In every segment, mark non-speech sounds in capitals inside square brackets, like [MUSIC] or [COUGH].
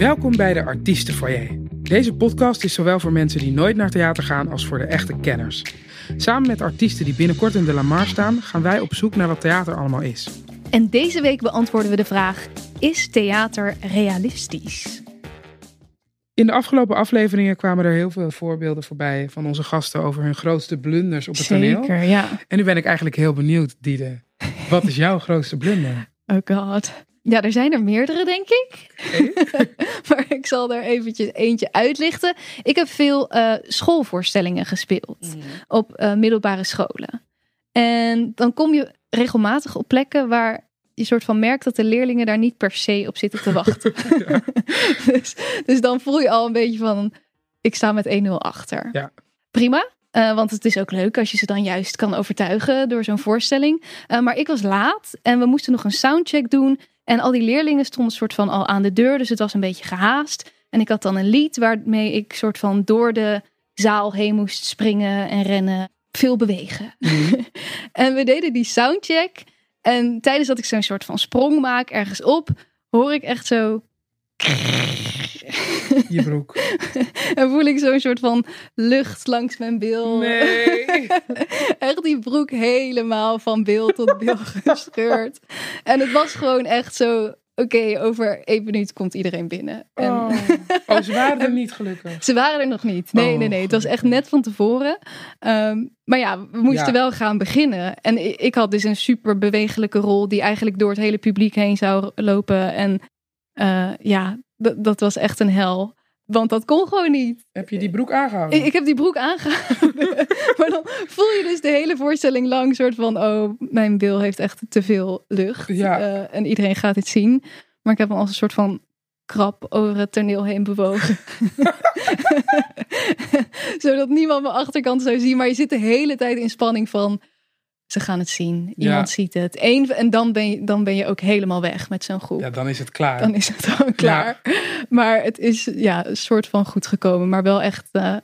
Welkom bij de Artiestenfoyer. Deze podcast is zowel voor mensen die nooit naar theater gaan als voor de echte kenners. Samen met artiesten die binnenkort in de Lamar staan, gaan wij op zoek naar wat theater allemaal is. En deze week beantwoorden we de vraag: is theater realistisch? In de afgelopen afleveringen kwamen er heel veel voorbeelden voorbij van onze gasten over hun grootste blunders op het toneel. Zeker, ja. En nu ben ik eigenlijk heel benieuwd, Diede. Wat is jouw grootste blunder? Oh god. Ja, er zijn er meerdere, denk ik. [LAUGHS] maar ik zal er eventjes eentje uitlichten. Ik heb veel eh, schoolvoorstellingen gespeeld op eh, middelbare scholen. En dan kom je regelmatig op plekken waar je soort van merkt dat de leerlingen daar niet per se op zitten te wachten. [LAUGHS] [LAUGHS] dus, dus dan voel je al een beetje van, ik sta met 1-0 achter. Ja. Prima, eh, want het is ook leuk als je ze dan juist kan overtuigen door zo'n voorstelling. Maar ik was laat en we moesten nog een soundcheck doen. En al die leerlingen stonden soort van al aan de deur, dus het was een beetje gehaast. En ik had dan een lied waarmee ik soort van door de zaal heen moest springen en rennen. Veel bewegen. [LAUGHS] en we deden die soundcheck. En tijdens dat ik zo'n soort van sprong maak ergens op, hoor ik echt zo. [LAUGHS] Je broek. [LAUGHS] en voel ik zo'n soort van lucht langs mijn bil. Nee. [LAUGHS] echt die broek helemaal van bil tot bil gescheurd. En het was gewoon echt zo. Oké, over één minuut komt iedereen binnen. En Oh. oh, ze waren er niet gelukkig. ze waren er nog niet. Nee, Oh, nee, nee. Het was echt net van tevoren. Ehm, maar ja, we moesten Ja. wel gaan beginnen. En ik had dus een super bewegelijke rol die eigenlijk door het hele publiek heen zou lopen. En eh, ja, dat was echt een hel. Want dat kon gewoon niet. Heb je die broek aangehouden? Ik, ik heb die broek aangehouden. [LAUGHS] maar dan voel je dus de hele voorstelling lang soort van... oh, mijn bil heeft echt te veel lucht. Ja. Eh, en iedereen gaat het zien. Maar ik heb me als een soort van krab over het toneel heen bewogen. [LAUGHS] Zodat niemand mijn achterkant zou zien. Maar je zit de hele tijd in spanning van... ze gaan het zien. Iemand Ja. ziet het. Eén, en dan ben, je, dan ben je ook helemaal weg met zo'n groep. Ja, dan is het klaar. Dan is het gewoon klaar. Maar het is ja, een soort van goed gekomen. Maar wel echt eh,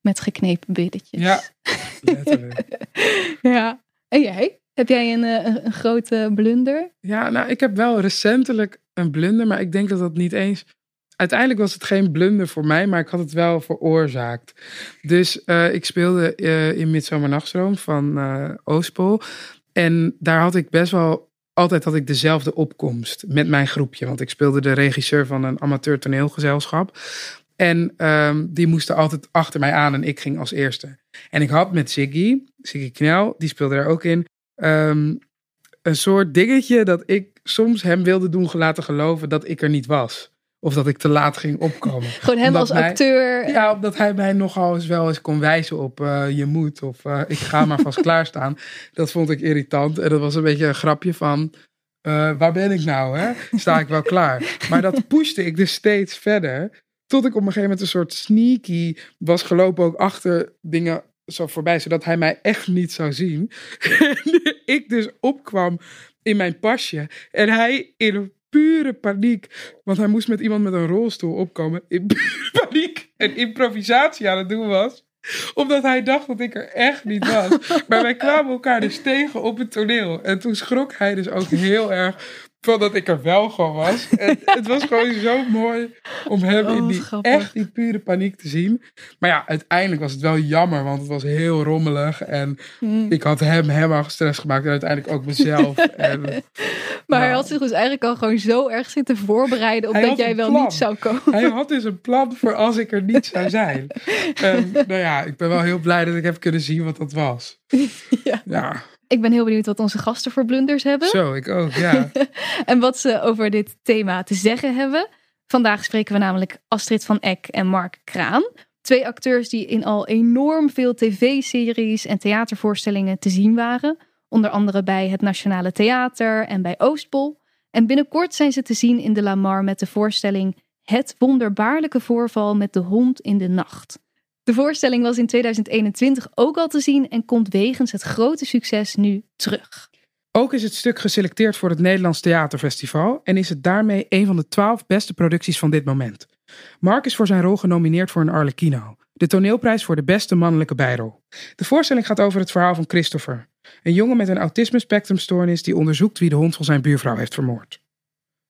met geknepen billetjes. Ja. [LAUGHS] Letterlijk. Ja. En jij? Heb jij een, eh, een, een grote blunder? Ja, nou, ik heb wel recentelijk een blunder, maar ik denk dat dat niet eens. Uiteindelijk was het geen blunder voor mij, maar ik had het wel veroorzaakt. Dus eh, ik speelde eh, in Midsomernachtstroom van eh Oostpol. En daar had ik best wel altijd had ik dezelfde opkomst met mijn groepje. Want ik speelde de regisseur van een amateur toneelgezelschap. En ehm, die moesten altijd achter mij aan en ik ging als eerste. En ik had met Ziggy, Ziggy Knel, die speelde er ook in, ehm, een soort dingetje dat ik soms hem wilde doen laten geloven dat ik er niet was. Of dat ik te laat ging opkomen. [LAUGHS] Gewoon hem Omdat als mij- acteur. Ja, omdat hij mij nogal eens wel eens kon wijzen op eh, je moet of eh, ik ga maar vast [LAUGHS] klaarstaan. Dat vond ik irritant en dat was een beetje een grapje van eh, waar ben ik nou hè? Sta ik wel klaar? Maar dat pushte ik dus steeds verder tot ik op een gegeven moment een soort sneaky was gelopen ook achter dingen zo voorbij, zodat hij mij echt niet zou zien. [LAUGHS] En ik dus opkwam in mijn pasje en hij in een pure paniek, want hij moest met iemand met een rolstoel opkomen, in [LAUGHS] paniek een improvisatie aan het doen was omdat hij dacht dat ik er echt niet was. Maar wij kwamen elkaar dus tegen op het toneel. En toen schrok hij dus ook heel erg van dat ik er wel gewoon was. En [LAUGHS] het was gewoon zo mooi om hem Oh, in wat die grappig. echt die pure paniek te zien. Maar ja, uiteindelijk was het wel jammer, want het was heel rommelig. En Hmm. ik had hem helemaal gestrest gemaakt en uiteindelijk ook mezelf. [LAUGHS] en, Maar hij Nou. had zich dus eigenlijk al gewoon zo erg zitten voorbereiden op dat jij wel plan. niet zou komen. hij had dus een plan voor als ik er niet zou zijn. [LAUGHS] Nou ja, ik ben wel heel blij dat ik heb kunnen zien wat dat was. Ja. Ja, Ik ben heel benieuwd wat onze gasten voor blunders hebben. zo, ik ook, ja. [LAUGHS] En wat ze over dit thema te zeggen hebben. Vandaag spreken we namelijk Astrid van Eck en Mark Kraan. Twee acteurs die in al enorm veel tv-series en theatervoorstellingen te zien waren. Onder andere bij het Nationale Theater en bij Oostpol. En binnenkort zijn ze te zien in de Lamar met de voorstelling Het wonderbaarlijke voorval met de hond in de nacht. De voorstelling was in 2021 ook al te zien en komt wegens het grote succes nu terug. Ook is het stuk geselecteerd voor het Nederlands Theaterfestival en is het daarmee een van de twaalf beste producties van dit moment. Mark is voor zijn rol genomineerd voor een Arlecchino, de toneelprijs voor de beste mannelijke bijrol. De voorstelling gaat over het verhaal van Christopher, een jongen met een autisme-spectrumstoornis die onderzoekt wie de hond van zijn buurvrouw heeft vermoord.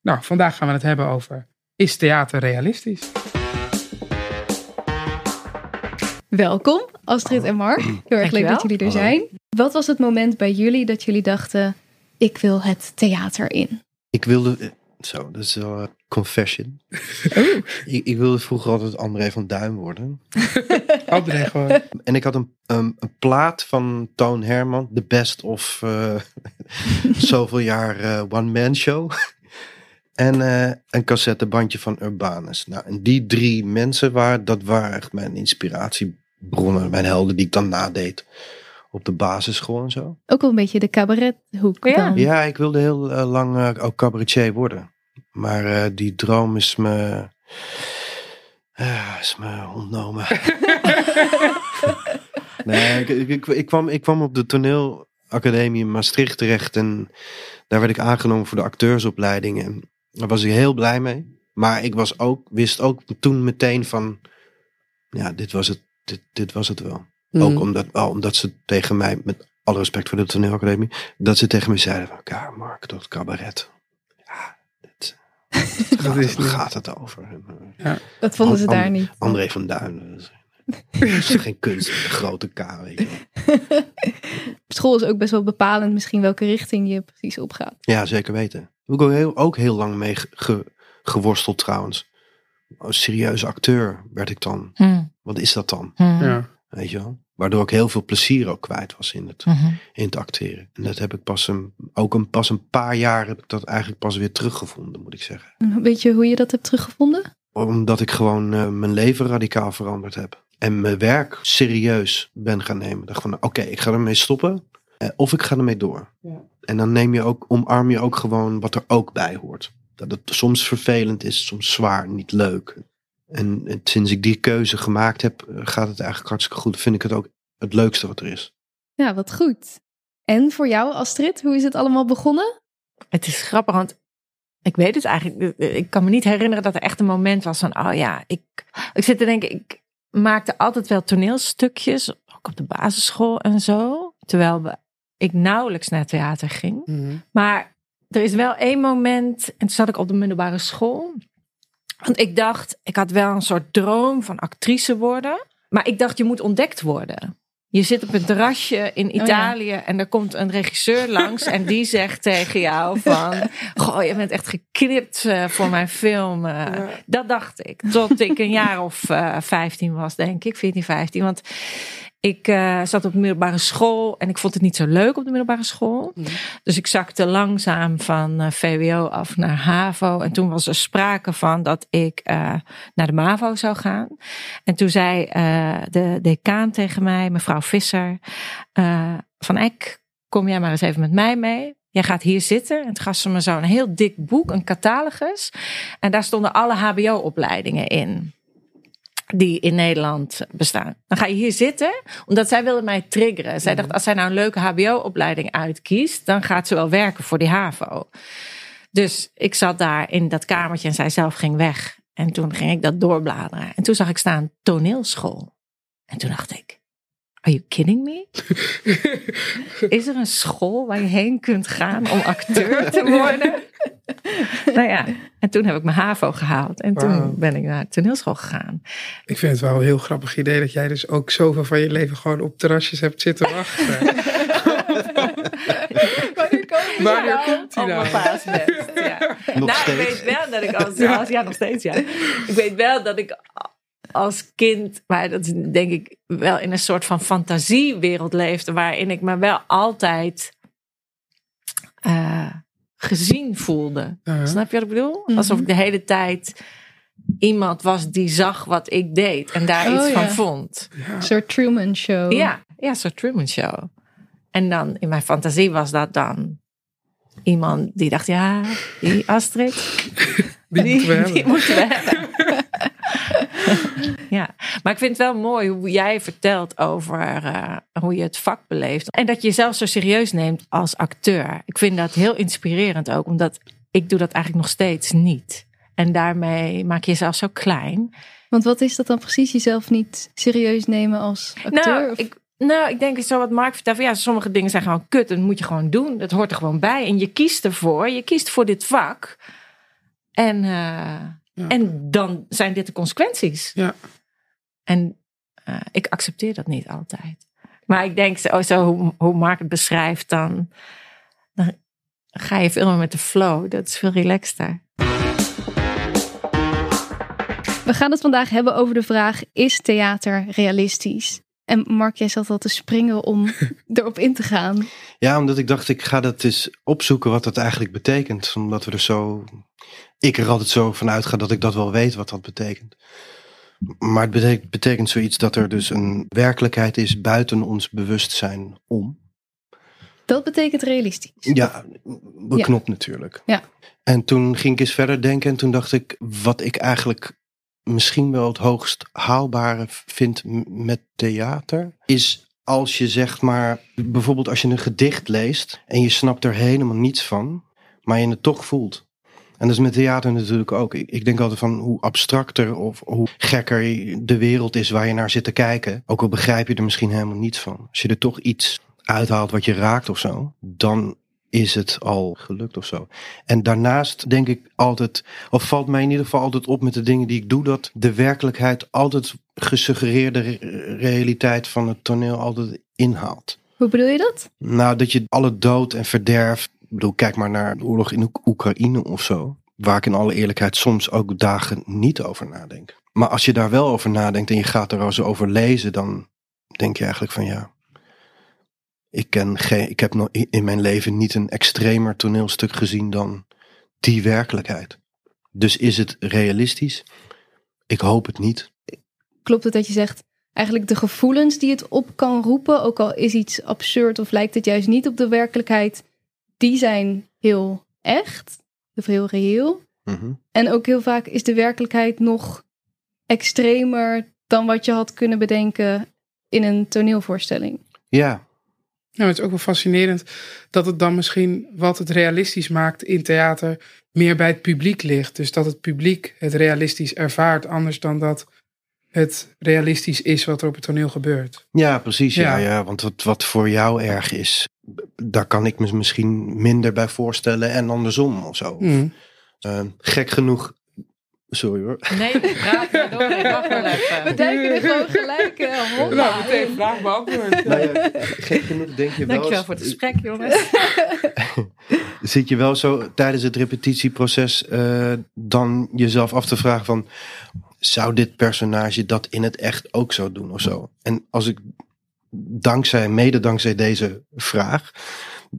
Nou, vandaag gaan we het hebben over is theater realistisch? Welkom, Astrid en Mark. Heel erg leuk dat jullie er Hallo. zijn. Wat was het moment bij jullie dat jullie dachten: ik wil het theater in? Ik wilde. eh, Zo, dat is wel een confession. [LAUGHS] ik, ik wilde vroeger altijd André van Duin worden. [LAUGHS] André gewoon. En ik had een, een, een plaat van Toon Herman, The Best of eh, [LAUGHS] zoveel jaar eh, One Man Show. en eh, een cassettebandje van Urbanus. Nou, en die drie mensen waren, dat waren echt mijn inspiratiebronnen, mijn helden die ik dan nadeed op de basisschool en zo. Ook wel een beetje de cabarethoek Ja. dan. Ja, ik wilde heel eh, lang eh, ook cabaretier worden. Maar eh, die droom is me, eh, is me ontnomen. [LAUGHS] nee, ik, ik, ik, ik kwam, ik kwam op de toneelacademie in Maastricht terecht. En daar werd ik aangenomen voor de acteursopleiding. En daar was ik heel blij mee. Maar ik was ook, wist ook toen meteen van... Ja, dit was het, dit, dit was het wel. Ook Mm. omdat, wel, omdat ze tegen mij, met alle respect voor de toneelacademie, dat ze tegen me zeiden van, ja Mark, dat cabaret. Ja, dit, [LAUGHS] dit gaat, is niet- gaat het over. Dat vonden ze An- daar niet. André van Duin. Dat is, [LAUGHS] dat is geen kunst, een grote K, weet je wel. [LAUGHS] School is ook best wel bepalend misschien welke richting je precies opgaat. Ja, zeker weten. Daar heb ik ook heel, ook heel lang mee ge- ge- geworsteld trouwens. Als serieuze acteur werd ik dan. Hm. Wat is dat dan? Hm. Ja. Weet je wel? Waardoor ik heel veel plezier ook kwijt was in het, Mhm. in het acteren. En dat heb ik pas een, ook een, pas een paar jaar heb ik dat eigenlijk pas weer teruggevonden, moet ik zeggen. Weet je hoe je dat hebt teruggevonden? Omdat ik gewoon eh, mijn leven radicaal veranderd heb. En mijn werk serieus ben gaan nemen. Ik dacht van, oké, ik ga ermee stoppen. eh, of ik ga ermee door. Ja. En dan neem je ook, omarm je ook gewoon wat er ook bij hoort. Dat het soms vervelend is, soms zwaar, niet leuk. En, sinds ik die keuze gemaakt heb, eh, gaat het eigenlijk hartstikke goed. Vind ik het ook het leukste wat er is. Ja, wat goed. En voor jou, Astrid, hoe is het allemaal begonnen? Het is grappig, want ik weet het eigenlijk. Ik kan me niet herinneren dat er echt een moment was van, oh ja, ik, ik zit te denken, ik maakte altijd wel toneelstukjes, ook op de basisschool en zo. Terwijl we, ik nauwelijks naar theater ging. Mhm. Maar er is wel één moment, en toen zat ik op de middelbare school. Want ik dacht, ik had wel een soort droom van actrice worden. Maar ik dacht, je moet ontdekt worden. Je zit op een terrasje in ja. Italië en er komt een regisseur langs en die zegt [LAUGHS] tegen jou van, goh, je bent echt geknipt eh, voor mijn film. eh. Ja. Dat dacht ik, tot ik een jaar of eh 15 was, denk ik, 14, 15. Want ik eh, zat op de middelbare school en ik vond het niet zo leuk op de middelbare school. Mhm. Dus ik zakte langzaam van eh, VWO af naar HAVO. En toen was er sprake van dat ik eh, naar de MAVO zou gaan. En toen zei de decaan tegen mij, mevrouw Visser, van Eck, kom jij maar eens even met mij mee. Jij gaat hier zitten. En toen gaf ze me zo'n heel dik boek, een catalogus. En daar stonden alle HBO-opleidingen in. Die in Nederland bestaan. Dan ga je hier zitten, omdat zij wilde mij triggeren. Zij dacht, als zij nou een leuke HBO-opleiding uitkiest, dan gaat ze wel werken voor die HAVO. Dus ik zat daar in dat kamertje en zij zelf ging weg. En toen ging ik dat doorbladeren. En toen zag ik staan toneelschool. En toen dacht ik, are you kidding me? [LAUGHS] Is er een school waar je heen kunt gaan om acteur te worden? [LAUGHS] [LAUGHS] nou ja, en toen heb ik mijn HAVO gehaald. En toen ben ik naar de toneelschool gegaan. Ik vind het wel een heel grappig idee dat jij dus ook zoveel van je leven gewoon op terrasjes hebt zitten wachten. Wanneer [LAUGHS] komen Wanneer komt hij Op nou? mijn paasbest, ja. Nog nou, ik steeds. weet wel dat ik [LAUGHS] als, als... Ja, nog steeds, ja. Ik weet wel dat ik als kind... Maar dat is denk ik wel in een soort van fantasiewereld leefde... waarin ik me wel altijd eh, gezien voelde. Snap je wat ik bedoel? Mhm. Alsof ik de hele tijd iemand was die zag wat ik deed... en daar Oh, iets van ja. vond. Een soort Truman Show. Ja, ja, zo'n Truman Show. En dan in mijn fantasie was dat dan iemand die dacht, ja, die Astrid, Die moeten we die moeten we [LAUGHS] hebben. [LAUGHS] ja, maar ik vind het wel mooi hoe jij vertelt over eh, hoe je het vak beleeft. En dat je jezelf zo serieus neemt als acteur. Ik vind dat heel inspirerend ook, omdat ik doe dat eigenlijk nog steeds niet. En daarmee maak je jezelf zo klein. Want wat is dat dan precies? Jezelf niet serieus nemen als acteur? Nou, ik, nou, ik denk zo wat Mark vertelt. van, Ja, sommige dingen zijn gewoon kut. En dat moet je gewoon doen. Dat hoort er gewoon bij. En je kiest ervoor. Je kiest voor dit vak. En eh, Ja. En dan zijn dit de consequenties. Ja. En eh, ik accepteer dat niet altijd. Maar ik denk, zo, zo hoe, hoe Mark het beschrijft, dan, dan ga je veel meer met de flow. Dat is veel relaxter. We gaan het vandaag hebben over de vraag: is theater realistisch? En Mark, jij zat al te springen om [LAUGHS] erop in te gaan. Ja, omdat ik dacht, ik ga dat eens opzoeken wat dat eigenlijk betekent. Omdat we er zo. Ik er altijd zo van uitga dat ik dat wel weet wat dat betekent. Maar het betekent, betekent zoiets dat er dus een werkelijkheid is buiten ons bewustzijn om. Dat betekent realistisch. Ja, beknopt natuurlijk. Ja. En toen ging ik eens verder denken en toen dacht ik, wat ik eigenlijk misschien wel het hoogst haalbare vind met theater, is als je zeg maar, bijvoorbeeld als je een gedicht leest en je snapt er helemaal niets van, maar je het toch voelt. En dat is met theater natuurlijk ook. Ik, ik denk altijd van hoe abstracter of hoe gekker de wereld is waar je naar zit te kijken. Ook al begrijp je er misschien helemaal niets van. Als je er toch iets uithaalt wat je raakt of zo, dan is het al gelukt of zo. En daarnaast denk ik altijd, of valt mij in ieder geval altijd op met de dingen die ik doe, dat de werkelijkheid altijd gesuggereerde re- realiteit van het toneel altijd inhaalt. Hoe bedoel je dat? Nou, dat je alle dood en verderf. Bedoel, kijk maar naar de oorlog in Oek- Oekraïne of zo. Waar ik in alle eerlijkheid soms ook dagen niet over nadenk. Maar als je daar wel over nadenkt en je gaat er als over lezen, dan denk je eigenlijk van ja. Ik, ken geen, ik heb in mijn leven niet een extremer toneelstuk gezien dan die werkelijkheid. Dus is het realistisch? Ik hoop het niet. Klopt het dat je zegt, eigenlijk de gevoelens die het op kan roepen, ook al is iets absurd of lijkt het juist niet op de werkelijkheid, die zijn heel echt of heel reëel. Mhm. En ook heel vaak is de werkelijkheid nog extremer dan wat je had kunnen bedenken in een toneelvoorstelling. Ja, Nou, het is ook wel fascinerend dat het dan misschien wat het realistisch maakt in theater meer bij het publiek ligt. Dus dat het publiek het realistisch ervaart, anders dan dat het realistisch is wat er op het toneel gebeurt. Ja, precies. Ja. Ja. Ja, Want wat, wat voor jou erg is, daar kan ik me misschien minder bij voorstellen en andersom of zo. Mm. Eh, gek genoeg. Sorry hoor. Nee, praat maar door. Ik wacht wel even. We duiken er gewoon gelijk hoppa Nou, meteen vraag beantwoord. Nou ja, gek genoeg denk je wel. Dankjewel eens- voor het gesprek, jongens. [LAUGHS] Zit je wel zo tijdens het repetitieproces eh, dan jezelf af te vragen van... Zou dit personage dat in het echt ook zo doen of zo? En als ik dankzij, mede dankzij deze vraag,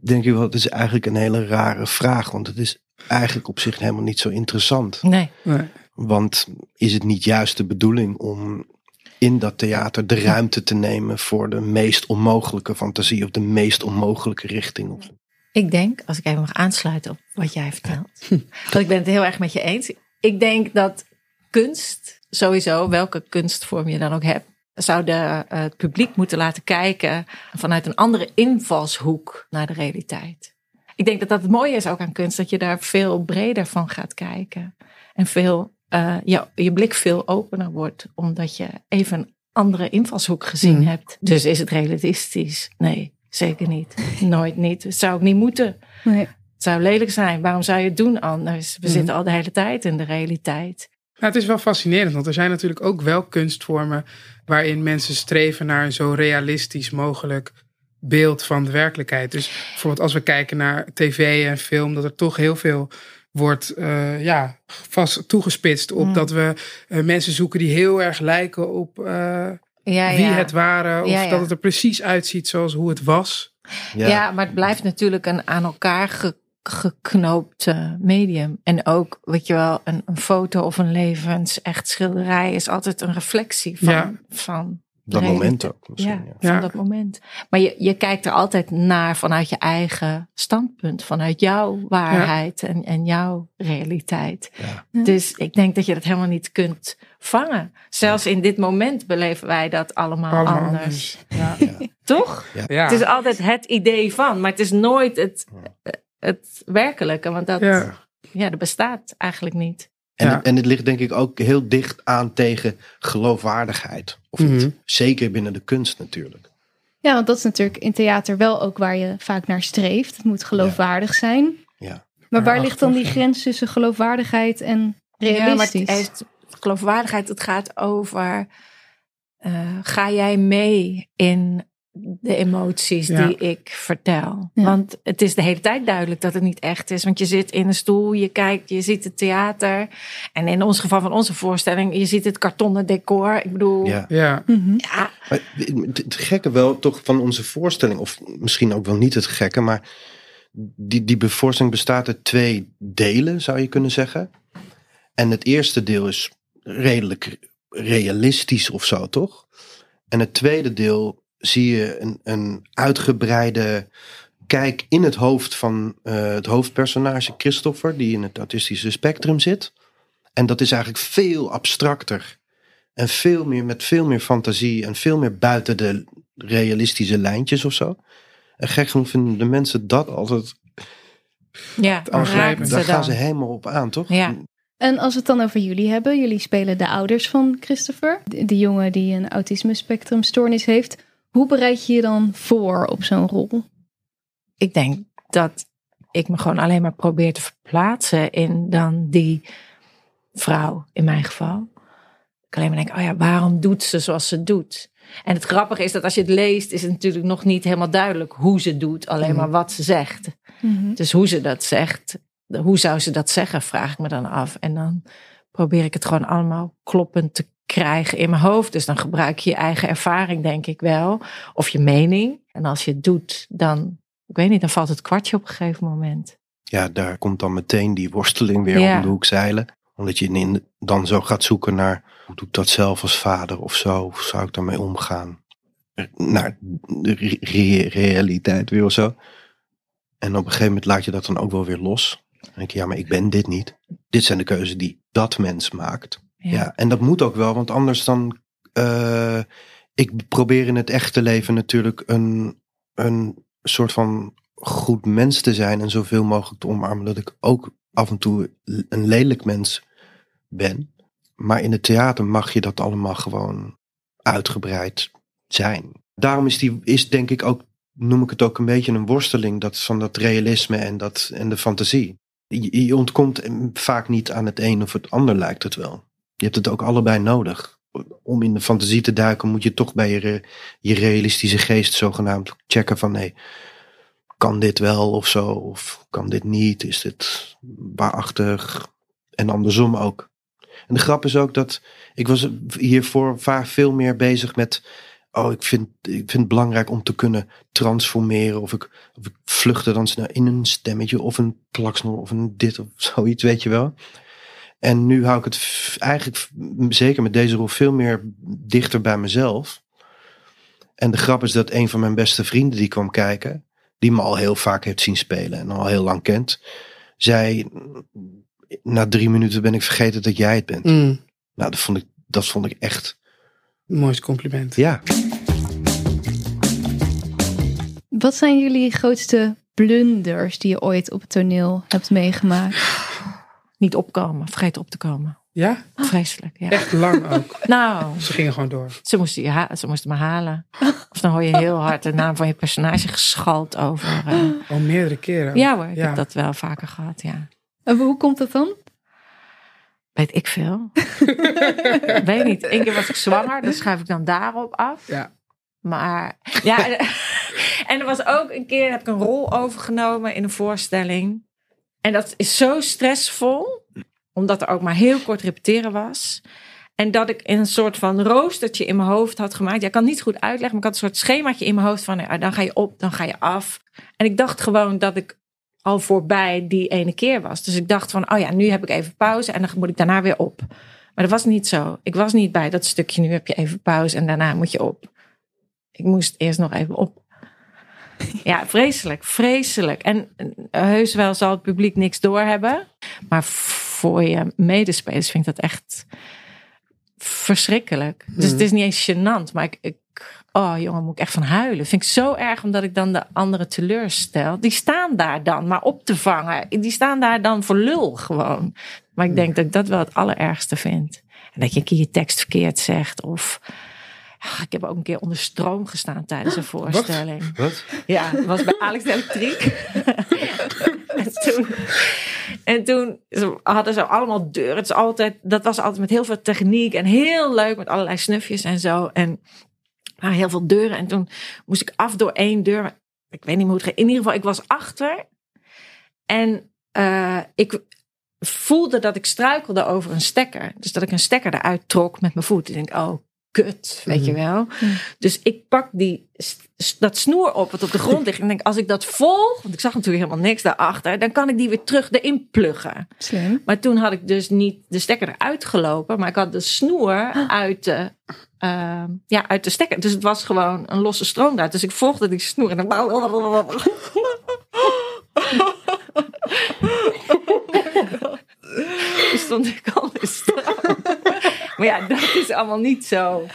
denk ik wel, het is eigenlijk een hele rare vraag. Want het is eigenlijk op zich helemaal niet zo interessant. Nee. Nee. Want is het niet juist de bedoeling om in dat theater de ruimte te nemen voor de meest onmogelijke fantasie of de meest onmogelijke richting? Of, Ik denk, als ik even mag aansluiten op wat jij vertelt. Want ik ben het heel erg met je eens. Ik denk dat kunst, sowieso, welke kunstvorm je dan ook hebt, zou de, eh, het publiek moeten laten kijken vanuit een andere invalshoek naar de realiteit. Ik denk dat dat het mooie is ook aan kunst, dat je daar veel breder van gaat kijken. En veel, eh, je, je blik veel opener wordt, omdat je even een andere invalshoek gezien Mm. hebt. Dus is het realistisch? Nee, zeker niet. [LAUGHS] Nooit niet. Het zou ook niet moeten. Nee. Het zou lelijk zijn. Waarom zou je het doen anders? We Mhm. zitten al de hele tijd in de realiteit. Nou, het is wel fascinerend, want er zijn natuurlijk ook wel kunstvormen waarin mensen streven naar een zo realistisch mogelijk beeld van de werkelijkheid. Dus bijvoorbeeld als we kijken naar tv en film, dat er toch heel veel wordt eh, ja, vast toegespitst op Mm. dat we eh, mensen zoeken die heel erg lijken op eh, Ja, wie ja. het waren. Of Ja, ja. dat het er precies uitziet zoals hoe het was. Ja. maar het blijft natuurlijk een aan elkaar ge- geknoopt eh, medium. En ook, weet je wel, een, een foto of een levens echt schilderij is altijd een reflectie van, Ja. van dat moment ook misschien. Ja, Ja. van dat moment. Maar je, je kijkt er altijd naar vanuit je eigen standpunt, vanuit jouw waarheid en, en jouw realiteit. Ja. Dus ik denk dat je dat helemaal niet kunt vangen. Zelfs in dit moment beleven wij dat allemaal, Allemaal anders. anders. Ja. Toch? Ja. Het is altijd het idee van, maar het is nooit het, het werkelijke, want dat, ja. Ja. dat bestaat eigenlijk niet. En, Ja. het, en het ligt denk ik ook heel dicht aan tegen geloofwaardigheid. Of niet? Mhm. Zeker binnen de kunst natuurlijk. Ja, want dat is natuurlijk in theater wel ook waar je vaak naar streeft. Het moet geloofwaardig zijn. Ja. Maar waar ligt dan die grens tussen geloofwaardigheid en realistisch. Ja, maar het heeft geloofwaardigheid. Het gaat over, eh, ga jij mee in de emoties Ja. die ik vertel? Ja. Want het is de hele tijd duidelijk dat het niet echt is. Want je zit in een stoel, je kijkt, je ziet het theater. En in ons geval van onze voorstelling, je ziet het kartonnen decor. Ik bedoel, Ja. Ja, Mhm. ja, Maar het gekke wel toch van onze voorstelling, of misschien ook wel niet het gekke, maar die, die voorstelling bestaat uit twee delen, zou je kunnen zeggen. En het eerste deel is redelijk realistisch of zo, toch? En het tweede deel zie je een, een uitgebreide kijk in het hoofd van eh, het hoofdpersonage Christopher, die in het autistische spectrum zit. En dat is eigenlijk veel abstracter. En veel meer met veel meer fantasie en veel meer buiten de realistische lijntjes of zo. En gek genoeg vinden de mensen dat altijd. ja aangrijpend. Daar gaan dan. ze helemaal op aan, toch? Ja. En als we het dan over jullie hebben, jullie spelen de ouders van Christopher, de, de jongen die een autisme-spectrumstoornis heeft. Hoe bereid je je dan voor op zo'n rol? ik denk dat ik me gewoon alleen maar probeer te verplaatsen in dan die vrouw, in mijn geval. Ik alleen maar denk, oh ja, waarom doet ze zoals ze doet? En het grappige is dat als je het leest, is het natuurlijk nog niet helemaal duidelijk hoe ze doet, alleen maar wat ze zegt. Dus hoe ze dat zegt, hoe zou ze dat zeggen, vraag ik me dan af. En dan probeer ik het gewoon allemaal kloppend te krijgen in mijn hoofd. Dus dan gebruik je je eigen ervaring, denk ik wel, of je mening. En als je het doet, dan, ik weet niet, dan valt het kwartje op een gegeven moment. Ja, daar komt dan meteen die worsteling weer Ja. om de hoek zeilen. Omdat je in, dan zo gaat zoeken naar hoe doe ik dat zelf als vader of zo? Hoe zou ik daarmee omgaan? Naar de re- re- realiteit weer of zo. En op een gegeven moment laat je dat dan ook wel weer los. Dan denk je, ja, maar ik ben dit niet. Dit zijn de keuzes die dat mens maakt. Ja, en dat moet ook wel, want anders dan. eh, ik probeer in het echte leven natuurlijk een, een soort van goed mens te zijn en zoveel mogelijk te omarmen dat ik ook af en toe een lelijk mens ben. Maar in het theater mag je dat allemaal gewoon uitgebreid zijn. Daarom is die, is denk ik ook, noem ik het ook een beetje een worsteling dat, van dat realisme en, dat, en de fantasie. Je, je ontkomt vaak niet aan het een of het ander lijkt het wel. Je hebt het ook allebei nodig. Om in de fantasie te duiken moet je toch bij je, je realistische geest zogenaamd checken van nee, kan dit wel of zo? Of kan dit niet? Is dit waarachtig? En andersom ook. En de grap is ook dat ik was hiervoor vaak veel meer bezig met. Oh, ik vind, ik vind het belangrijk om te kunnen transformeren. Of ik, of ik vluchtte dan snel in een stemmetje of een plaksnor of een dit of zoiets, weet je wel. En nu hou ik het eigenlijk, zeker met deze rol, veel meer dichter bij mezelf. En de grap is dat een van mijn beste vrienden die kwam kijken, die me al heel vaak heeft zien spelen en al heel lang kent, zei, na drie minuten ben ik vergeten dat jij het bent. Mm, Nou, dat vond ik, dat vond ik echt, mooiste compliment. ja. Wat zijn jullie grootste blunders die je ooit op het toneel hebt meegemaakt? Niet opkomen, vergeten op te komen. Ja, Vreselijk, ja. echt lang ook. [LAUGHS] Nou, Ze gingen gewoon door. ze moesten, je ha- ze moesten me halen. Of dan hoor je heel hard de naam van je personage geschald over. eh. Al meerdere keren. Ja hoor, ik Ja. heb dat wel vaker gehad, ja. En hoe komt dat dan? Weet ik veel. [LAUGHS] Weet niet. Eén keer was ik zwanger, dus schuif ik dan daarop af. Ja. Maar ja, en, [LAUGHS] en er was ook een keer heb ik een rol overgenomen in een voorstelling. En dat is zo stressvol, omdat er ook maar heel kort repeteren was. En dat ik een soort van roostertje in mijn hoofd had gemaakt. Ja, ik kan niet goed uitleggen, maar ik had een soort schemaatje in mijn hoofd van ja, dan ga je op, dan ga je af. En ik dacht gewoon dat ik al voorbij die ene keer was. Dus ik dacht van, oh ja, nu heb ik even pauze en dan moet ik daarna weer op. Maar dat was niet zo. Ik was niet bij dat stukje, nu heb je even pauze en daarna moet je op. Ik moest eerst nog even op. [LAUGHS] Ja, vreselijk, vreselijk. En eh, heus wel zal het publiek niks doorhebben. Maar voor je medespelers vind ik dat echt verschrikkelijk. Dus het is niet eens gênant, maar ik, ik oh jongen, moet ik echt van huilen. Vind ik zo erg omdat ik dan de anderen teleurstel. Die staan daar dan maar op te vangen. Die staan daar dan voor lul gewoon. Maar ik denk dat ik dat wel het allerergste vind. En dat je een keer je tekst verkeerd zegt of ik heb ook een keer onder stroom gestaan tijdens een voorstelling. Wat? Ja, was bij Alex Elektriek. [LAUGHS] en toen, en toen ze hadden ze allemaal deuren. Het is altijd, dat was altijd met heel veel techniek en heel leuk met allerlei snufjes en zo. En er waren heel veel deuren. En toen moest ik af door één deur. Ik weet niet hoe het ging. In ieder geval, ik was achter. En eh, ik voelde dat ik struikelde over een stekker. Dus dat ik een stekker eruit trok met mijn voet. Ik denk, oh, kut, weet je wel. Dus ik pak die, dat snoer op wat op de grond ligt. En denk, als ik dat volg, want ik zag natuurlijk helemaal niks daarachter. Dan kan ik die weer terug erin pluggen. Slim. Maar toen had ik dus niet de stekker eruit gelopen. Maar ik had de snoer uit de, ehm, ja, uit de stekker. Dus het was gewoon een losse stroom daar. Dus ik volgde die snoer. En dan... [LAUGHS] [LAUGHS] Stond ik al in stroom. Maar ja, dat is allemaal niet zo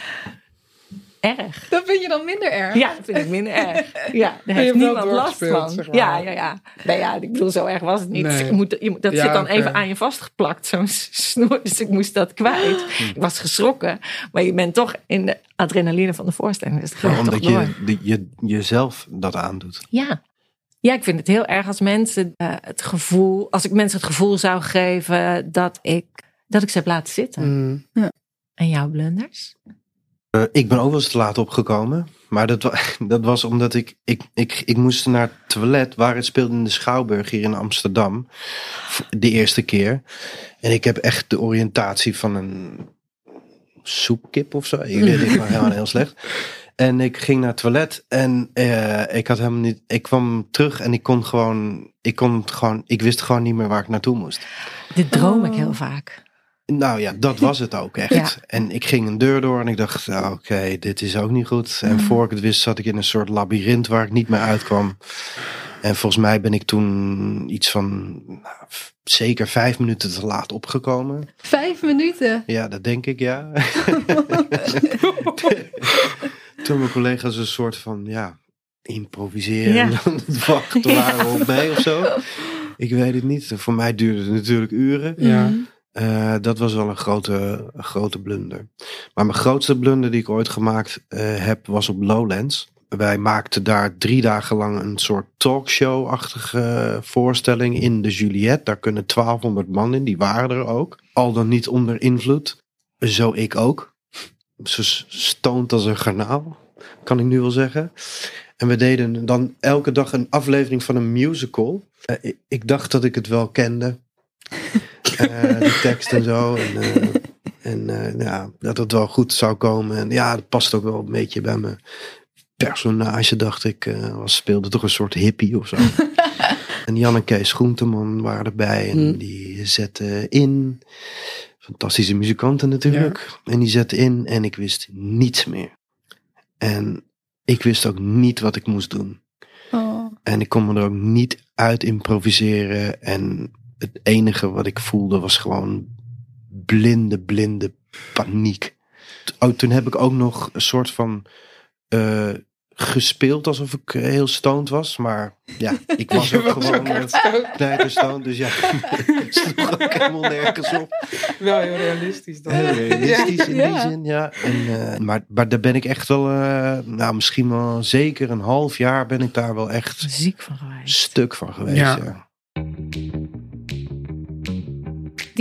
erg. Dat vind je dan minder erg? Ja, dat vind ik minder erg. Ja, daar [LAUGHS] je heeft niemand last van. zeg maar. Ja, ja, ja. Nee, ja, ik bedoel, zo erg was het niet. Nee. Moet, je moet, dat Ja, zit dan even aan je vastgeplakt, zo'n snoer. Dus ik moest dat kwijt. Ik was geschrokken. Maar je bent toch in de adrenaline van de voorstelling. Dus Ja, omdat je, je jezelf dat aandoet. Ja. Ja, ik vind het heel erg als mensen eh, het gevoel, als ik mensen het gevoel zou geven dat ik, dat ik ze heb laten zitten. Mm. En jouw blunders? Eh, ik ben ook wel eens te laat opgekomen. Maar dat, wa- [LAUGHS] dat was omdat ik, ik, ik, ik moest naar het toilet waar het speelde in de Schouwburg hier in Amsterdam. De eerste keer. En ik heb echt de oriëntatie van een soepkip of zo. Ik weet het maar helemaal heel slecht. [LAUGHS] En ik ging naar het toilet en eh, ik had helemaal niet. Ik kwam terug en ik kon gewoon. Ik kon gewoon. Ik wist gewoon niet meer waar ik naartoe moest. Dit droom ik Oh. heel vaak. Nou ja, dat was het ook echt. Ja. En ik ging een deur door en ik dacht, nou, oké, dit is ook niet goed. En Mhm. voor ik het wist zat ik in een soort labyrint waar ik niet meer uitkwam. En volgens mij ben ik toen iets van nou, zeker vijf minuten te laat opgekomen. Vijf minuten. Ja, dat denk ik, ja. [LAUGHS] toen mijn collega's een soort van, ja, improviseren Ja. en aan het wachten waren op mij of zo. Ik weet het niet. Voor mij duurde het natuurlijk uren. Ja. Eh, dat was wel een grote, grote blunder. Maar mijn grootste blunder die ik ooit gemaakt eh, heb, was op Lowlands. Wij maakten daar drie dagen lang een soort talkshow-achtige voorstelling in de Juliette. Daar kunnen 1200 man in, die waren er ook. Al dan niet onder invloed. Zo ik ook. Zo stoned als een garnaal, kan ik nu wel zeggen. En we deden dan elke dag een aflevering van een musical. Eh, ik dacht dat ik het wel kende. Eh, die tekst en zo. En, eh, en eh, ja, dat het wel goed zou komen. En ja, dat past ook wel een beetje bij mijn personage, dacht ik. was, speelde toch een soort hippie of zo. [LAUGHS] en Jan en Kees Groenteman waren erbij. En Hmm. die zetten in. Fantastische muzikanten natuurlijk. En die zetten in en ik wist niets meer. En ik wist ook niet wat ik moest doen. Oh. En ik kon me er ook niet uit improviseren. En het enige wat ik voelde was gewoon blinde, blinde paniek. Oh, toen heb ik ook nog een soort van eh, gespeeld alsof ik eh, heel stoned was. Maar ja, ik [LAUGHS] was Je ook was gewoon knijterstoned. Dus ja, [LAUGHS] het sloeg ook helemaal nergens op. Wel heel realistisch dan. Heel realistisch in die Ja. zin, ja. En, eh, maar, maar daar ben ik echt wel, eh, nou misschien wel zeker een half jaar ben ik daar wel echt Ziek van geweest. stuk van geweest. Ja. Ja.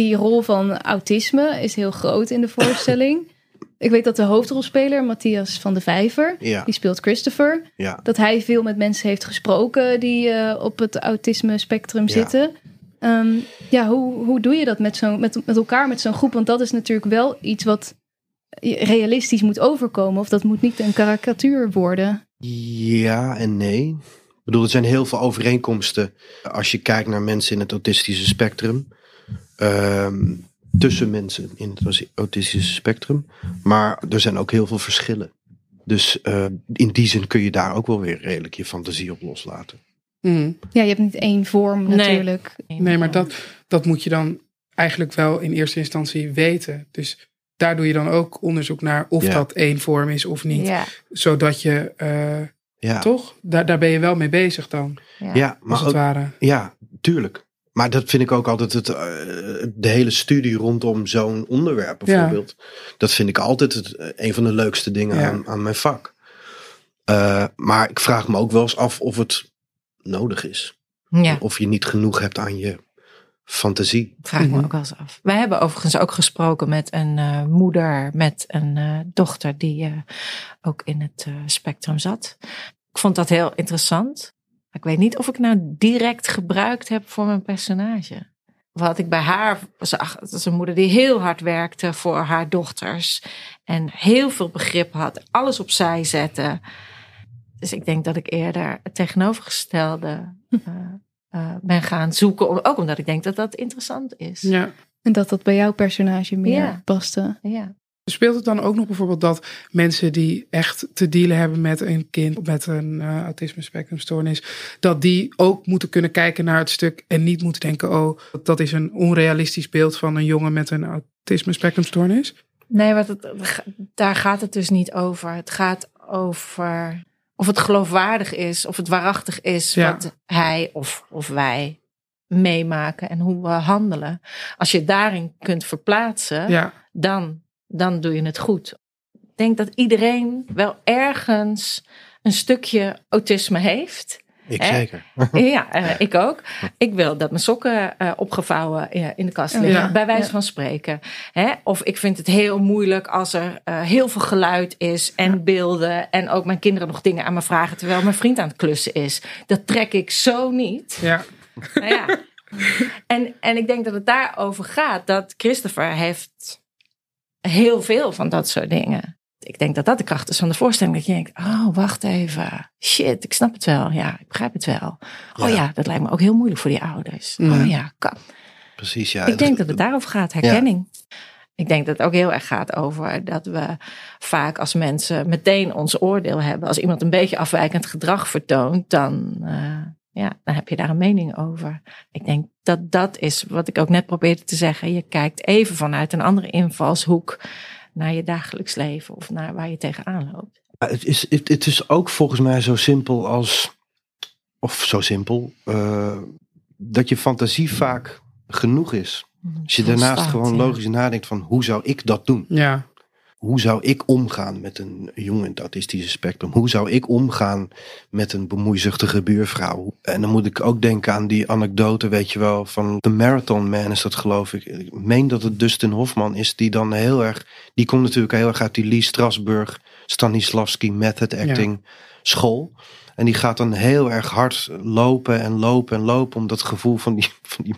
Die rol van autisme is heel groot in de [LAUGHS] voorstelling. Ik weet dat de hoofdrolspeler, Matthias van de Vijver, Ja, die speelt Christopher. ja. Dat hij veel met mensen heeft gesproken die eh, op het autisme spectrum Ja. zitten. Ehm, ja, hoe, hoe doe je dat met, zo'n met, met elkaar, met zo'n groep? Want dat is natuurlijk wel iets wat realistisch moet overkomen. Of dat moet niet een karikatuur worden. Ja en nee. Ik bedoel, er zijn heel veel overeenkomsten als je kijkt naar mensen in het autistische spectrum. Ehm, tussen mensen in het autistische spectrum. Maar er zijn ook heel veel verschillen. Dus eh, in die zin kun je daar ook wel weer redelijk je fantasie op loslaten. Mm. Ja, je hebt niet één vorm Nee. natuurlijk. Nee, maar dat, dat moet je dan eigenlijk wel in eerste instantie weten. Dus daar doe je dan ook onderzoek naar of Ja. dat één vorm is of niet. Ja, Zodat je, eh, Ja, toch? Daar, daar ben je wel mee bezig dan, ja. ja als maar het ook, ware. ja, tuurlijk. Maar dat vind ik ook altijd het, eh, de hele studie rondom zo'n onderwerp bijvoorbeeld. Dat vind ik altijd het, eh, een van de leukste dingen Ja. aan, aan mijn vak. Eh, maar ik vraag me ook wel eens af of het nodig is. Ja, Of je niet genoeg hebt aan je fantasie. vraag me Mhm. ook wel eens af. Wij hebben overigens ook gesproken met een eh, moeder met een eh, dochter die eh, ook in het eh, spectrum zat. Ik vond dat heel interessant. Maar ik weet niet of ik nou direct gebruikt heb voor mijn personage. Wat ik bij haar zag, dat is een moeder die heel hard werkte voor haar dochters. En heel veel begrip had, alles opzij zette. Dus ik denk dat ik eerder het tegenovergestelde eh, eh, ben gaan zoeken. Ook omdat ik denk dat dat interessant is. Ja. En dat dat bij jouw personage meer Ja. paste. Ja. Speelt het dan ook nog bijvoorbeeld dat mensen die echt te dealen hebben met een kind met een eh, autisme spectrumstoornis, dat die ook moeten kunnen kijken naar het stuk en niet moeten denken, oh, dat is een onrealistisch beeld van een jongen met een autisme spectrumstoornis? Nee, want het, daar gaat het dus niet over. Het gaat over of het geloofwaardig is, of het waarachtig is Ja. wat hij of, of wij meemaken en hoe we handelen. Als je daarin kunt verplaatsen, Ja, dan, dan doe je het goed. Ik denk dat iedereen wel ergens een stukje autisme heeft. Ik Hè? zeker. [LAUGHS] Ja, eh, ik ook. Ik wil dat mijn sokken eh, opgevouwen eh, in de kast liggen, Ja. bij wijze Ja. van spreken. Hè? Of ik vind het heel moeilijk als er eh, heel veel geluid is en beelden. En ook mijn kinderen nog dingen aan me vragen terwijl mijn vriend aan het klussen is. Dat trek ik zo niet. ja, Nou ja. En, en ik denk dat het daarover gaat dat Christopher heeft heel veel van dat soort dingen. Ik denk dat dat de kracht is van de voorstelling. Dat je denkt, oh, wacht even. Shit, ik snap het wel. Ja, ik begrijp het wel. Oh Ja. ja, dat lijkt me ook heel moeilijk voor die ouders. Ja. Oh ja, kan. Precies, ja. Ik denk dat het daarover gaat, Ja. herkenning. Ik denk dat het ook heel erg gaat over dat we vaak als mensen meteen ons oordeel hebben. Als iemand een beetje afwijkend gedrag vertoont, dan, eh, ja, dan heb je daar een mening over. Ik denk dat dat is wat ik ook net probeerde te zeggen. Je kijkt even vanuit een andere invalshoek naar je dagelijks leven of naar waar je tegenaan loopt. Ja, Het is, het, het is ook volgens mij zo simpel als, of zo simpel, eh, dat je fantasie vaak genoeg is. Als je daarnaast gewoon ja. logisch nadenkt van hoe zou ik dat doen? ja, Hoe zou ik omgaan met een jongen in het autistische spectrum? Hoe zou ik omgaan met een bemoeizuchtige buurvrouw? En dan moet ik ook denken aan die anekdote, weet je wel, van The Marathon Man is dat geloof ik. Ik meen dat het Dustin Hoffman is, die dan heel erg, die komt natuurlijk heel erg uit die Lee Strasberg, Stanislavski method acting school. En die gaat dan heel erg hard lopen en lopen en lopen om dat gevoel van die, van die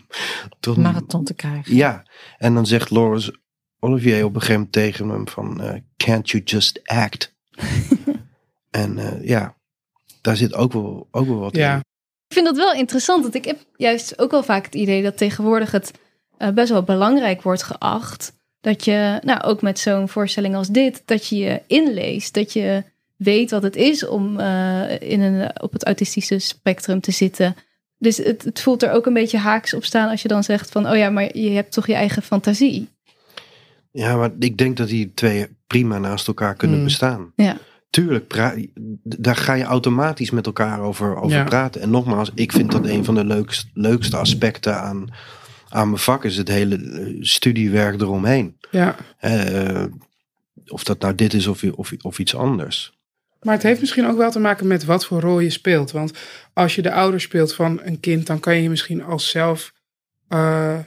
tot- Marathon te krijgen. ja, en dan zegt Laurence Olivier op een gegeven moment tegen hem van... eh, can't you just act? [LAUGHS] en eh, ja, daar zit ook wel, ook wel wat ja. in. Ik vind dat wel interessant, want ik heb juist ook wel vaak het idee dat tegenwoordig het eh, best wel belangrijk wordt geacht. Dat je, nou ook met zo'n voorstelling als dit, dat je je inleest. Dat je weet wat het is om eh, in een, op het autistische spectrum te zitten. Dus het, het voelt er ook een beetje haaks op staan als je dan zegt van, oh ja, maar je hebt toch je eigen fantasie. Ja, maar ik denk dat die twee prima naast elkaar kunnen Mm. bestaan. Ja. Tuurlijk, pra- daar ga je automatisch met elkaar over, over Ja. praten. En nogmaals, ik vind dat een van de leukst, leukste aspecten aan, aan mijn vak is het hele eh, studiewerk eromheen. ja. Eh, of dat nou dit is of, of, of iets anders. Maar het heeft misschien ook wel te maken met wat voor rol je speelt. Want als je de ouder speelt van een kind, dan kan je je misschien als zelf eh,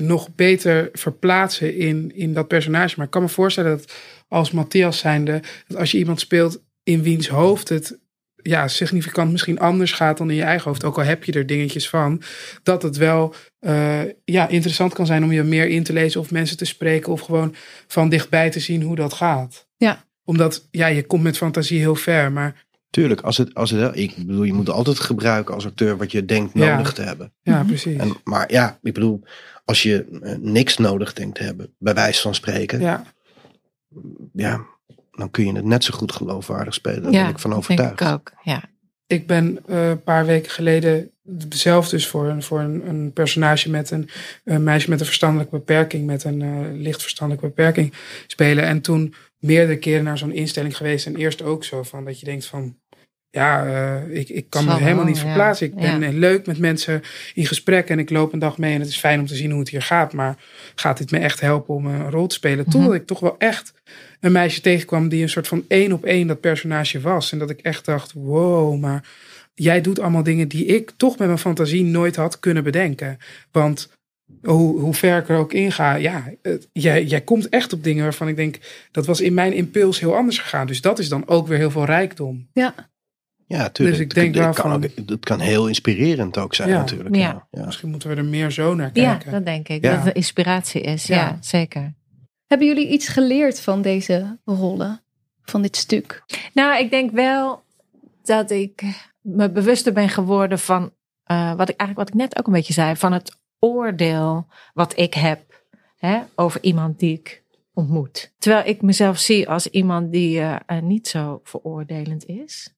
nog beter verplaatsen in, in dat personage. Maar ik kan me voorstellen dat als Matthias zijnde, dat als je iemand speelt in wiens hoofd het ja, significant misschien anders gaat dan in je eigen hoofd, ook al heb je er dingetjes van, dat het wel eh, ja, interessant kan zijn om je meer in te lezen of mensen te spreken of gewoon van dichtbij te zien hoe dat gaat. Ja. Omdat, ja, je komt met fantasie heel ver, maar Tuurlijk, als het, als het, ik bedoel, je moet altijd gebruiken als acteur wat je denkt Ja. nodig te hebben. ja, precies. En, maar ja, ik bedoel, als je eh, niks nodig denkt te hebben, bij wijze van spreken, ja. Ja, dan kun je het net zo goed geloofwaardig spelen. Daar ja, ben ik van dat denk overtuigd. ik ook. Ja. ik ben eh, een paar weken geleden zelf dus voor, een, voor een, een personage met een, een meisje met een verstandelijke beperking, met een eh, licht verstandelijke beperking spelen. En toen meerdere keren naar zo'n instelling geweest. En eerst ook zo van dat je denkt van, ja, eh, ik, ik kan Zal me helemaal niet ja. verplaatsen. Ik ben Ja. eh, leuk met mensen in gesprek en ik loop een dag mee en het is fijn om te zien hoe het hier gaat. Maar gaat dit me echt helpen om een rol te spelen? Mhm. Totdat ik toch wel echt een meisje tegenkwam die een soort van één op één dat personage was. En dat ik echt dacht, wow, maar jij doet allemaal dingen die ik toch met mijn fantasie nooit had kunnen bedenken. Want hoe, hoe ver ik er ook in ga, ja, het- jij, jij komt echt op dingen waarvan ik denk, dat was in mijn impuls heel anders gegaan. Dus dat is dan ook weer heel veel rijkdom. Ja, tuurlijk. Dus ik denk het, wel kan van- ook, het kan heel inspirerend ook zijn Ja. natuurlijk. Ja. Ja. Ja. Misschien moeten we er meer zo naar Ja, kijken. dat denk ik. Ja. Dat het inspiratie is. Ja, Ja. zeker. Hebben jullie iets geleerd van deze rollen? Van dit stuk? Nou, ik denk wel dat ik me bewuster ben geworden van eh, wat ik eigenlijk wat ik net ook een beetje zei, van het oordeel wat ik heb hè, over iemand die ik ontmoet. Terwijl ik mezelf zie als iemand die eh, eh, niet zo veroordelend is.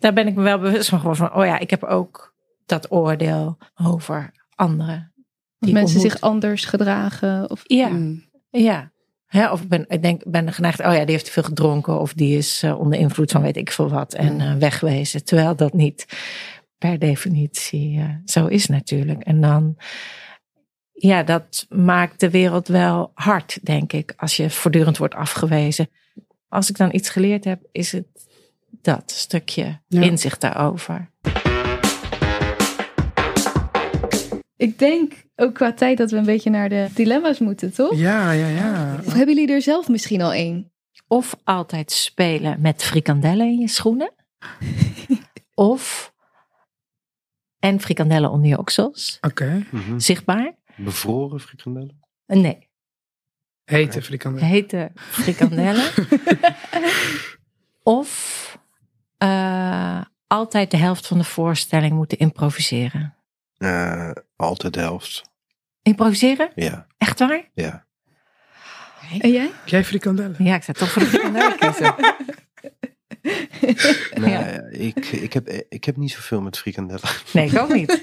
Daar ben ik me wel bewust van geworden van, oh ja, ik heb ook dat oordeel over anderen. Die mensen ontmoet. zich anders gedragen? Of... Ja, Mm. ja. Hè, of ik ben, ik denk, ben geneigd, oh ja, die heeft te veel gedronken. Of die is eh, onder invloed van weet ik veel wat. En eh, wegwezen. Terwijl dat niet per definitie eh, zo is natuurlijk. En dan, ja, dat maakt de wereld wel hard, denk ik. Als je voortdurend wordt afgewezen. Als ik dan iets geleerd heb, is het dat stukje Ja. inzicht daarover. Ik denk ook qua tijd dat we een beetje naar de dilemma's moeten, toch? Ja, ja, ja. Of hebben jullie er zelf misschien al één? Of altijd spelen met frikandellen in je schoenen. [LAUGHS] of en frikandellen onder je oksels. Oké. Mhm. Zichtbaar? Bevroren frikandellen? Eh, Nee, Hete frikandel. hete frikandellen. [LAUGHS] of eh, altijd de helft van de voorstelling moeten improviseren. Eh, altijd de helft. Improviseren? Ja, Echt waar? ja. En jij? Jij frikandellen? Ja, ik zou toch voor de frikandellen kiezen. [LAUGHS] Nou, Ja. ja, ik, ik, heb, ik heb niet zoveel met frikandellen. Nee, ik ook niet.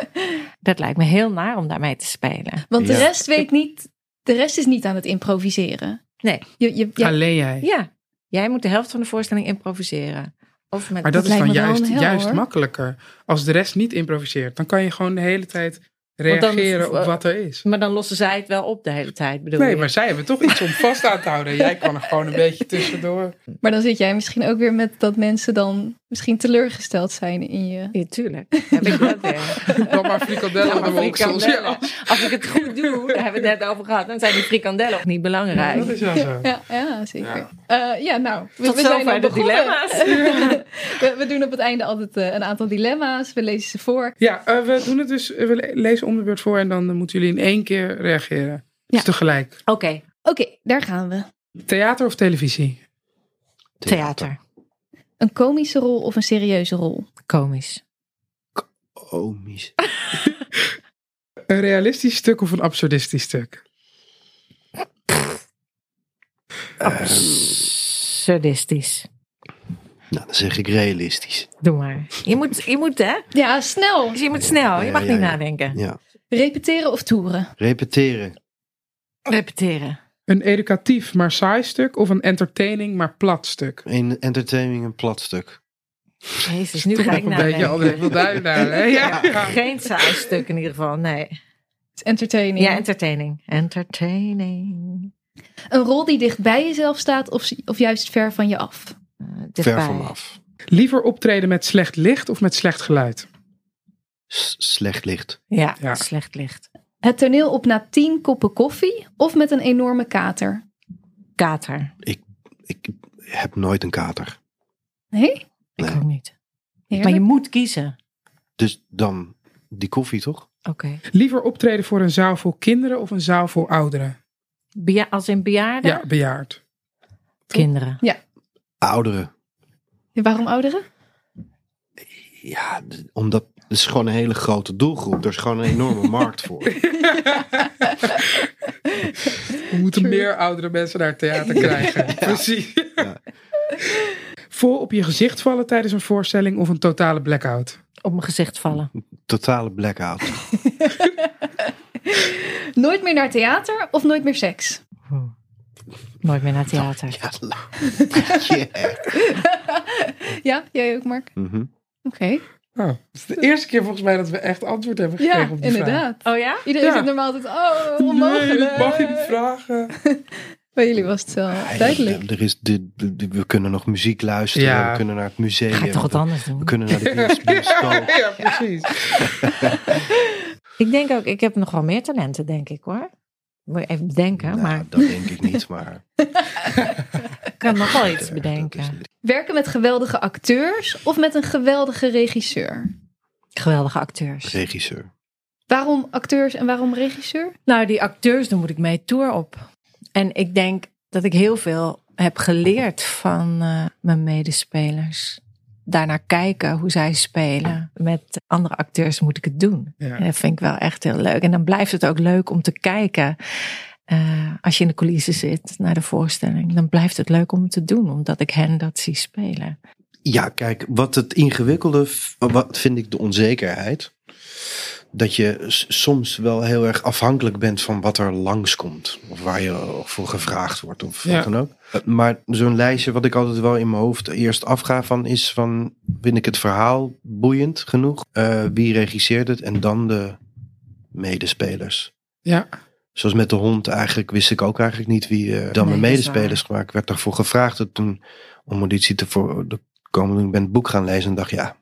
[LAUGHS] Dat lijkt me heel naar om daarmee te spelen. Want de Ja. rest weet niet, de rest is niet aan het improviseren. Nee. Je, je, Alleen jij. Ja, jij moet de helft van de voorstelling improviseren. Of met Maar dat, Dat is dan juist, juist hoor. makkelijker. Als de rest niet improviseert, dan kan je gewoon de hele tijd dan- reageren op wat er is. Maar dan lossen zij het wel op de hele tijd, bedoel Nee, je? maar zij hebben toch iets om vast aan te houden. Jij kan er gewoon een [LAUGHS] beetje tussendoor. maar dan zit jij misschien ook weer met dat mensen dan misschien teleurgesteld zijn in je. Ja, tuurlijk. Heb ik dat weer. Dan maar frikandellen maar de oksels. Ja. Als ik het goed doe, daar hebben we het net over gehad, dan zijn die frikandellen ook niet belangrijk. dat is wel zo. Ja, ja zeker. Ja, ja nou, we, Tot we zijn al de begonnen. dilemma's. [LAUGHS] we, we doen op het einde altijd eh, een aantal dilemma's. We lezen ze voor. Ja, eh, we doen het dus. eh, We le- lezen om de beurt voor en dan eh, moeten jullie in één keer reageren. Dus Ja. tegelijk. Oké, Oké, daar gaan we. Theater of televisie? theater. Een komische rol of een serieuze rol? Komisch. Komisch. [LAUGHS] Een realistisch stuk of een absurdistisch stuk? Absurdistisch. Nou, dan zeg ik realistisch. Doe maar. Je moet, je moet hè? Ja, snel. Dus je moet snel. Je Ja, mag ja, niet ja. nadenken. Ja. Repeteren of toeren? Repeteren. Repeteren. Een educatief maar saai stuk of een entertaining maar plat stuk? Een entertaining, een plat stuk. Jezus, nu ga ik een nadenken. beetje wil duiden naar, hè? [LAUGHS] Ja. Ja, geen saai stuk in ieder geval, nee. Het is entertaining. Ja, entertaining. Entertaining. een rol die dicht bij jezelf staat of, of juist ver van je af? Eh, Ver dichtbij. vanaf. Liever optreden met slecht licht of met slecht geluid? S- slecht licht. Ja, Ja. slecht licht. Het toneel op na tien koppen koffie of met een enorme kater? Kater. Ik heb nooit een kater. Nee? Ik Nee. ook niet. Heerlijk. Maar je moet kiezen. Dus dan die koffie, toch? Oké. Liever optreden voor een zaal vol kinderen of een zaal vol ouderen? Beja- als in bejaarden? Ja, bejaard. Kinderen. Ouderen. Waarom ouderen? Ja, omdat het is gewoon een hele grote doelgroep. Er is gewoon een enorme [LAUGHS] markt voor. We moeten True. meer oudere mensen naar het theater krijgen. Precies. Ja. Vol op je gezicht vallen tijdens een voorstelling of een totale blackout? Op mijn gezicht vallen. Totale blackout. [LAUGHS] Nooit meer naar theater of nooit meer seks? Nooit meer naar theater. Ja, yeah. [LAUGHS] Ja, jij ook, Mark? Mhm. Oké. Oh, het is de eerste keer volgens mij dat we echt antwoord hebben gekregen Ja, op die vraag. inderdaad. Oh ja? Iedereen Ja. zit normaal altijd, oh, Nee, onmogelijk. dat mag je niet vragen. [LAUGHS] Bij jullie was het wel Ja, duidelijk. Er is de, de- de- we kunnen nog muziek luisteren. Ja. We kunnen naar het museum. Ga ik toch wat we, anders doen? we kunnen naar de bios- [LAUGHS] bioscoop. ja, precies. [LAUGHS] Ik denk ook, ik heb nog wel meer talenten, denk ik hoor. Moet je even bedenken, Nou, maar dat denk ik niet, maar... [LAUGHS] ik kan nog wel iets is bedenken. Werken met geweldige acteurs of met een geweldige regisseur? Geweldige acteurs. Regisseur. Waarom acteurs en waarom regisseur? Nou, die acteurs, daar moet ik mee tour op. En ik denk dat ik heel veel heb geleerd van eh, mijn medespelers. Daarnaar kijken hoe zij spelen. Met andere acteurs moet ik het doen. Ja. En dat vind ik wel echt heel leuk. En dan blijft het ook leuk om te kijken. eh, als je in de coulissen zit naar de voorstelling. Dan blijft het leuk om het te doen. Omdat ik hen dat zie spelen. Ja, kijk, wat het ingewikkelde, wat vind ik de onzekerheid. Dat je soms wel heel erg afhankelijk bent van wat er langskomt. Of waar je voor gevraagd wordt of Ja. wat dan ook. Eh, Maar zo'n lijstje wat ik altijd wel in mijn hoofd eerst afga van is van... Vind ik het verhaal boeiend genoeg? Eh, wie regisseert het? En dan de medespelers. Ja, Zoals met de hond eigenlijk wist ik ook eigenlijk niet wie eh, dan Nee, mijn medespelers maar Ik werd daarvoor gevraagd en toen om auditie te voor de komende ik ben het boek gaan lezen en dacht ja,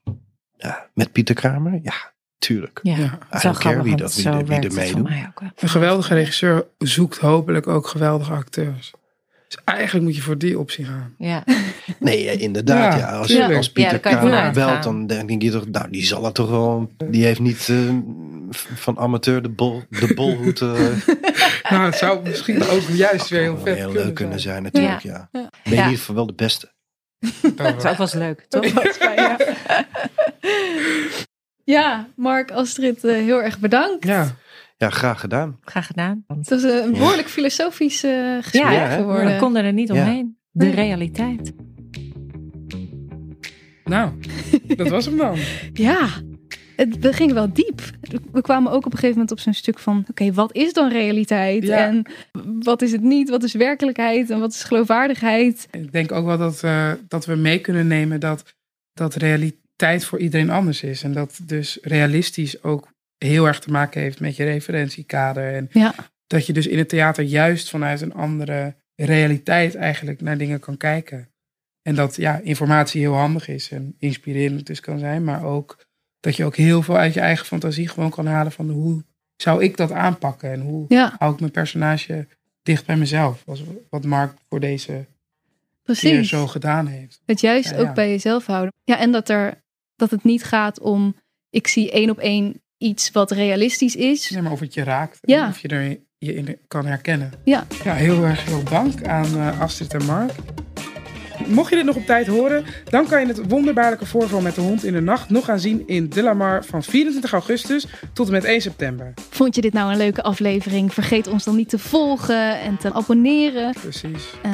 ja met Pieter Kramer, ja, tuurlijk. Ja, Ja. zo I don't care grappig, wie dat- wie zo er- wie er het meedoet. mij ook wel. een geweldige regisseur zoekt hopelijk ook geweldige acteurs. Dus eigenlijk moet je voor die optie gaan. Ja. Nee, ja, inderdaad. Ja, Ja, als, tuurlijk. als Pieter Ja, belt, gaan. dan denk je toch, nou, die zal het toch wel. Die heeft niet eh, van amateur de, bol, de bolhoed. eh [LAUGHS] Nou, het zou misschien ook juist weer heel vet heel kunnen leuk kunnen zijn. zijn, natuurlijk. Ja. Ben je in Ja. ieder geval wel de beste. Dat is ook wel eens leuk, toch? [LAUGHS] ja. Mark, Astrid, eh, heel erg bedankt. Ja, Ja, graag gedaan. Graag gedaan. Want Het was een behoorlijk filosofisch eh, gesprek Ja, hè? geworden. we konden er niet Ja. omheen. De Nee. realiteit. nou, dat was hem dan. [LAUGHS] Ja, het, we gingen wel diep. We kwamen ook op een gegeven moment op zo'n stuk van... oké, wat is dan realiteit? Ja. En wat is het niet? Wat is werkelijkheid? En wat is geloofwaardigheid? Ik denk ook wel dat, eh, dat we mee kunnen nemen dat, dat realiteit voor iedereen anders is. En dat dus realistisch ook heel erg te maken heeft met je referentiekader. En Ja. dat je dus in het theater juist vanuit een andere realiteit eigenlijk naar dingen kan kijken. En dat ja, informatie heel handig is en inspirerend dus kan zijn. Maar ook dat je ook heel veel uit je eigen fantasie gewoon kan halen van hoe zou ik dat aanpakken? En hoe Ja, hou ik mijn personage dicht bij mezelf? Wat Mark voor deze keer precies. zo gedaan heeft. Het juist Ja, ook bij jezelf houden. Ja, en dat, er, dat het niet gaat om... ik zie één op één iets wat realistisch is. Ja, maar of het je raakt. Ja. En of je er je in kan herkennen. Ja. Ja, heel erg veel dank aan eh, Astrid en Mark. Mocht je dit nog op tijd horen, dan kan je het wonderbaarlijke voorval met de hond in de nacht nog gaan zien in De La Mar van 24 augustus tot en met 1 september. Vond je dit nou een leuke aflevering? Vergeet ons dan niet te volgen en te abonneren. Precies. Eh,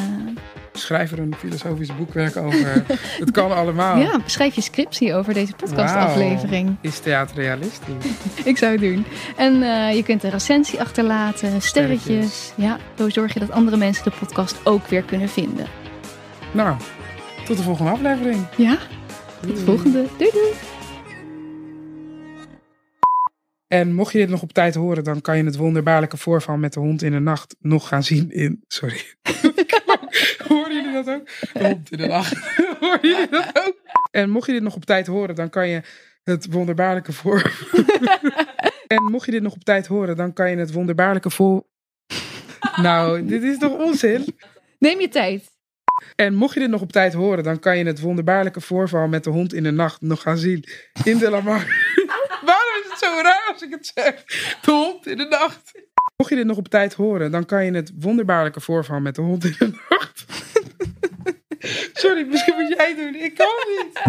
Schrijf er een filosofisch boekwerk over. [LAUGHS] het kan allemaal. Ja, schrijf je scriptie over deze podcastaflevering. Is theater realistisch? [LAUGHS] Ik zou het doen. En eh, je kunt een recensie achterlaten, sterretjes. Sterretjes. Ja, zo zorg je dat andere mensen de podcast ook weer kunnen vinden. Nou, tot de volgende aflevering. Ja, tot de volgende. Doei doei. En mocht je dit nog op tijd horen, dan kan je het wonderbaarlijke voorval met de hond in de nacht nog gaan zien in. Sorry. [LAUGHS] Hoorden jullie dat ook? De hond in de nacht. [LAUGHS] Hoorden jullie dat ook? En mocht je dit nog op tijd horen, dan kan je het wonderbaarlijke voor. [LAUGHS] en mocht je dit nog op tijd horen, dan kan je het wonderbaarlijke voor. Nou, dit is toch onzin? Neem je tijd. En mocht je dit nog op tijd horen, dan kan je het wonderbaarlijke voorval met de hond in de nacht nog gaan zien in de Lamar. Waarom is het zo raar als ik het zeg? De hond in de nacht. Mocht je dit nog op tijd horen, dan kan je het wonderbaarlijke voorval met de hond in de nacht. [LAUGHS] Sorry, misschien moet jij het doen. Ik kan niet.